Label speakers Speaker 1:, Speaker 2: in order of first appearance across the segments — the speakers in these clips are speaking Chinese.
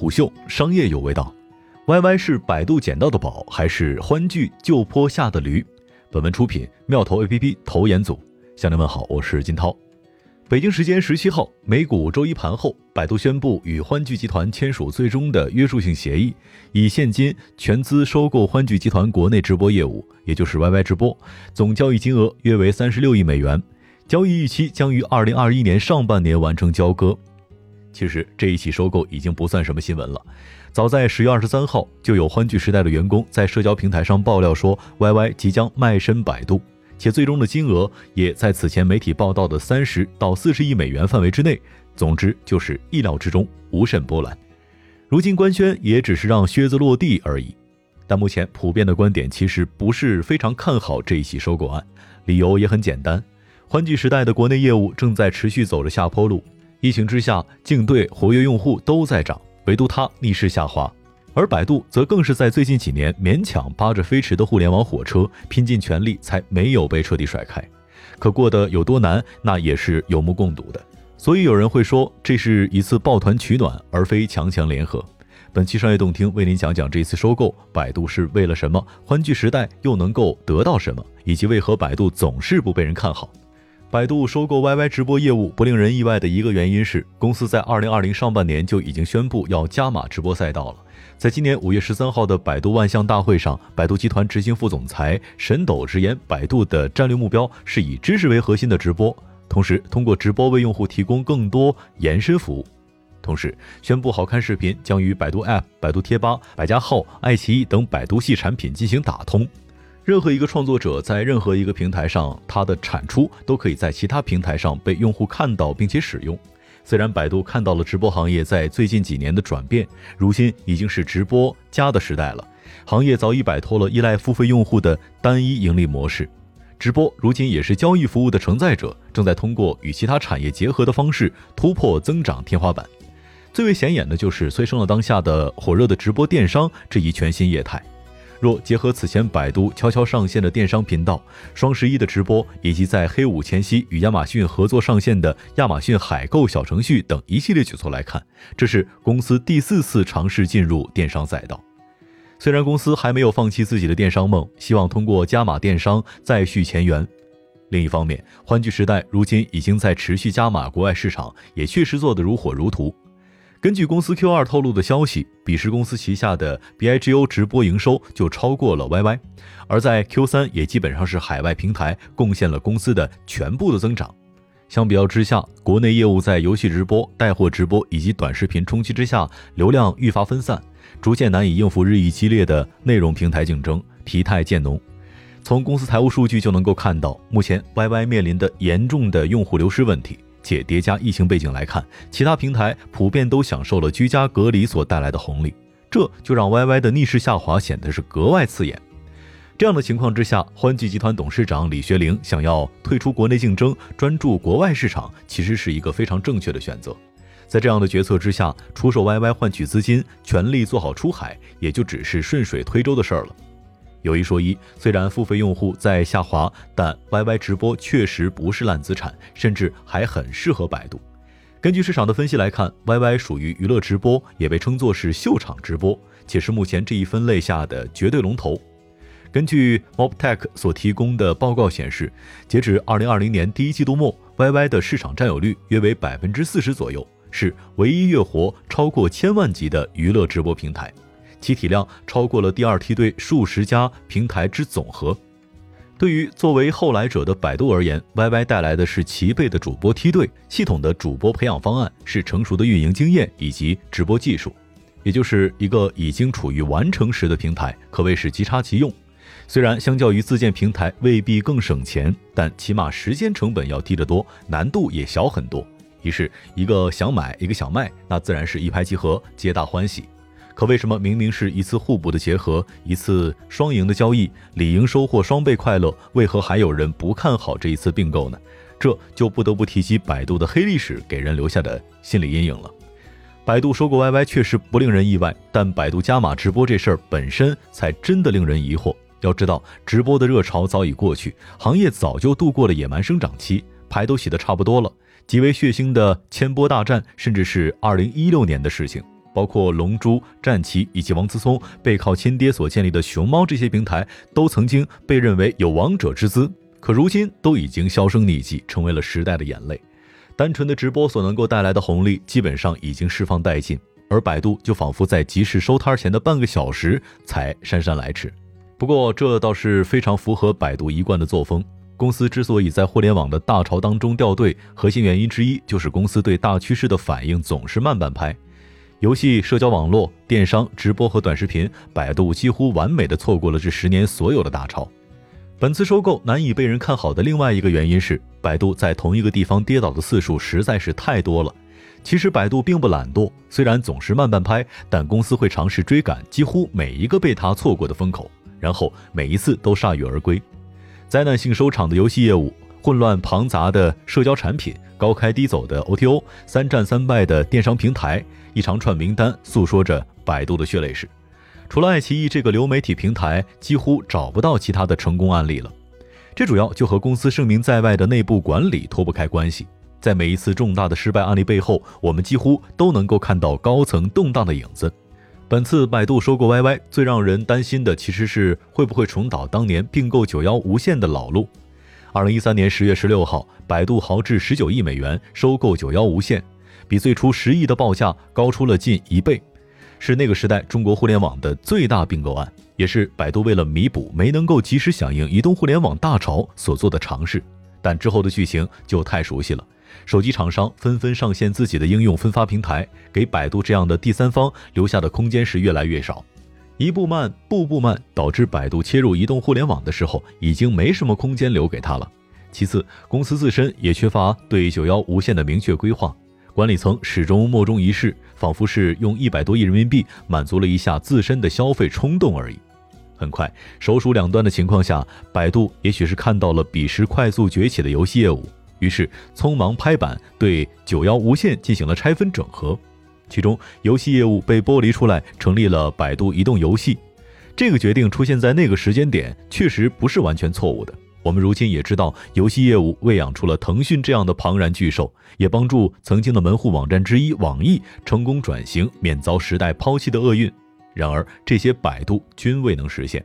Speaker 1: 虎嗅商业有味道，YY 是百度捡到的宝，还是欢聚旧坡下的驴？本文出品妙投 APP 投研组。向您问好，我是金涛。北京时间十七号，美股周一盘后，百度宣布与欢聚集团签署最终的约束性协议，以现金全资收购欢聚集团国内直播业务，也就是 YY 直播，总交易金额约为三十六亿美元。交易预期将于二零二一年上半年完成交割。其实这一起收购已经不算什么新闻了，早在十月二十三号，就有欢聚时代的员工在社交平台上爆料说，YY 即将卖身百度。且最终的金额也在此前媒体报道的三十到四十亿美元范围之内。总之就是意料之中，无甚波澜。如今官宣也只是让靴子落地而已。但目前普遍的观点其实不是非常看好这一起收购案，理由也很简单：欢聚时代的国内业务正在持续走着下坡路，疫情之下竞对活跃用户都在涨，唯独它逆势下滑。而百度则更是在最近几年勉强扒着飞驰的互联网火车，拼尽全力才没有被彻底甩开。可过得有多难，那也是有目共睹的。所以有人会说，这是一次抱团取暖，而非强强联合。本期商业动听为您讲讲这次收购百度是为了什么，欢聚时代又能够得到什么，以及为何百度总是不被人看好。百度收购 YY 直播业务不令人意外的一个原因是，公司在2020上半年就已经宣布要加码直播赛道了。在今年五月十三号的百度万象大会上，百度集团执行副总裁沈斗直言，百度的战略目标是以知识为核心的直播，同时通过直播为用户提供更多延伸服务。同时宣布，好看视频将与百度 App、百度贴吧、百家号、爱奇艺等百度系产品进行打通。任何一个创作者在任何一个平台上，他的产出都可以在其他平台上被用户看到并且使用。虽然百度看到了直播行业在最近几年的转变，如今已经是直播加的时代了，行业早已摆脱了依赖付费用户的单一盈利模式，直播如今也是交易服务的承载者，正在通过与其他产业结合的方式突破增长天花板。最为显眼的就是催生了当下的火热的直播电商这一全新业态。若结合此前百度悄悄上线的电商频道、双十一的直播，以及在黑五前夕与亚马逊合作上线的亚马逊海购小程序等一系列举措来看，这是公司第四次尝试进入电商赛道。虽然公司还没有放弃自己的电商梦，希望通过加码电商再续前缘。另一方面，欢聚时代如今已经在持续加码国外市场，也确实做得如火如荼。根据公司 Q 二透露的消息，彼时公司旗下的 BIGO 直播营收就超过了 YY，而在 Q 三也基本上是海外平台贡献了公司的全部的增长。相比较之下，国内业务在游戏直播、带货直播以及短视频冲击之下，流量愈发分散，逐渐难以应付日益激烈的内容平台竞争，疲态渐浓。从公司财务数据就能够看到，目前 YY 面临的严重的用户流失问题。且叠加疫情背景来看，其他平台普遍都享受了居家隔离所带来的红利，这就让 YY 的逆势下滑显得是格外刺眼。这样的情况之下，欢聚集团董事长李学凌想要退出国内竞争，专注国外市场，其实是一个非常正确的选择。在这样的决策之下，出售 YY 换取资金，全力做好出海，也就只是顺水推舟的事儿了。有一说一，虽然付费用户在下滑，但 YY 直播确实不是烂资产，甚至还很适合百度。根据市场的分析来看，YY 属于娱乐直播，也被称作是秀场直播，且是目前这一分类下的绝对龙头。根据 Mobtech 所提供的报告显示，截止2020年第一季度末，YY 的市场占有率约为百分之四十左右，是唯一月活超过千万级的娱乐直播平台。其体量超过了第二梯队数十家平台之总和。对于作为后来者的百度而言，YY 带来的是齐备的主播梯队、系统的主播培养方案、是成熟的运营经验以及直播技术，也就是一个已经处于完成时的平台，可谓是即插即用。虽然相较于自建平台未必更省钱，但起码时间成本要低得多，难度也小很多。于是，一个想买，一个想卖，那自然是一拍即合，皆大欢喜。可为什么明明是一次互补的结合，一次双赢的交易，理应收获双倍快乐，为何还有人不看好这一次并购呢？这就不得不提及百度的黑历史给人留下的心理阴影了。百度收购 YY 确实不令人意外，但百度加码直播这事儿本身才真的令人疑惑。要知道，直播的热潮早已过去，行业早就度过了野蛮生长期，牌都洗得差不多了。极为血腥的千波大战，甚至是二零一六年的事情。包括龙珠、战旗以及王思聪背靠亲爹所建立的熊猫这些平台，都曾经被认为有王者之姿，可如今都已经销声匿迹，成为了时代的眼泪。单纯的直播所能够带来的红利，基本上已经释放殆尽，而百度就仿佛在集市收摊前的半个小时才姗姗来迟。不过，这倒是非常符合百度一贯的作风。公司之所以在互联网的大潮当中掉队，核心原因之一就是公司对大趋势的反应总是慢半拍。游戏、社交网络、电商、直播和短视频，百度几乎完美的错过了这十年所有的大潮。本次收购难以被人看好的另外一个原因是，百度在同一个地方跌倒的次数实在是太多了。其实百度并不懒惰，虽然总是慢半拍，但公司会尝试追赶几乎每一个被它错过的风口，然后每一次都铩羽而归。灾难性收场的游戏业务，混乱庞杂的社交产品，高开低走的 OTO，三战三败的电商平台，一长串名单诉说着百度的血泪史。除了爱奇艺这个流媒体平台，几乎找不到其他的成功案例了。这主要就和公司声名在外的内部管理脱不开关系。在每一次重大的失败案例背后，我们几乎都能够看到高层动荡的影子。本次百度收购 YY，最让人担心的其实是会不会重蹈当年并购九幺无线的老路。二零一三年十月十六号，百度豪掷十九亿美元收购九幺无线，比最初十亿的报价高出了近一倍，是那个时代中国互联网的最大并购案，也是百度为了弥补没能够及时响应移动互联网大潮所做的尝试。但之后的剧情就太熟悉了。手机厂商纷纷上线自己的应用分发平台，给百度这样的第三方留下的空间是越来越少，一步慢，步步慢，导致百度切入移动互联网的时候已经没什么空间留给他了。其次，公司自身也缺乏对九幺无线的明确规划，管理层始终莫衷一是，仿佛是用一百多亿人民币满足了一下自身的消费冲动而已。很快，手鼠两端的情况下，百度也许是看到了彼时快速崛起的游戏业务。于是匆忙拍板，对九幺无线进行了拆分整合，其中游戏业务被剥离出来，成立了百度移动游戏。这个决定出现在那个时间点，确实不是完全错误的。我们如今也知道，游戏业务喂养出了腾讯这样的庞然巨兽，也帮助曾经的门户网站之一网易成功转型，免遭时代抛弃的厄运。然而，这些百度均未能实现。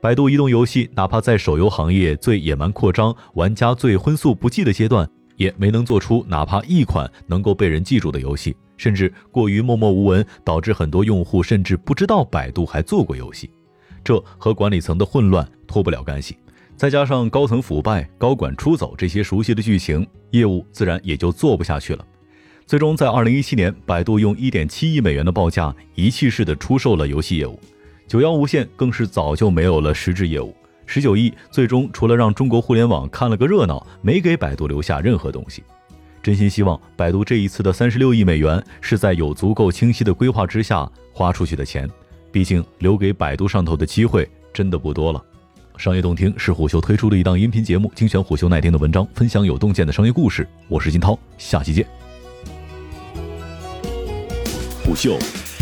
Speaker 1: 百度移动游戏，哪怕在手游行业最野蛮扩张、玩家最荤素不忌的阶段，也没能做出哪怕一款能够被人记住的游戏，甚至过于默默无闻，导致很多用户甚至不知道百度还做过游戏。这和管理层的混乱脱不了干系，再加上高层腐败、高管出走这些熟悉的剧情，业务自然也就做不下去了。最终，在二零一七年，百度用一点七亿美元的报价，一气式的出售了游戏业务。九幺无线更是早就没有了实质业务，十九亿最终除了让中国互联网看了个热闹，没给百度留下任何东西。真心希望百度这一次的三十六亿美元是在有足够清晰的规划之下花出去的钱，毕竟留给百度上头的机会真的不多了。商业洞听是虎嗅推出的一档音频节目，精选虎嗅耐听的文章，分享有洞见的商业故事。我是金涛，下期见。虎嗅。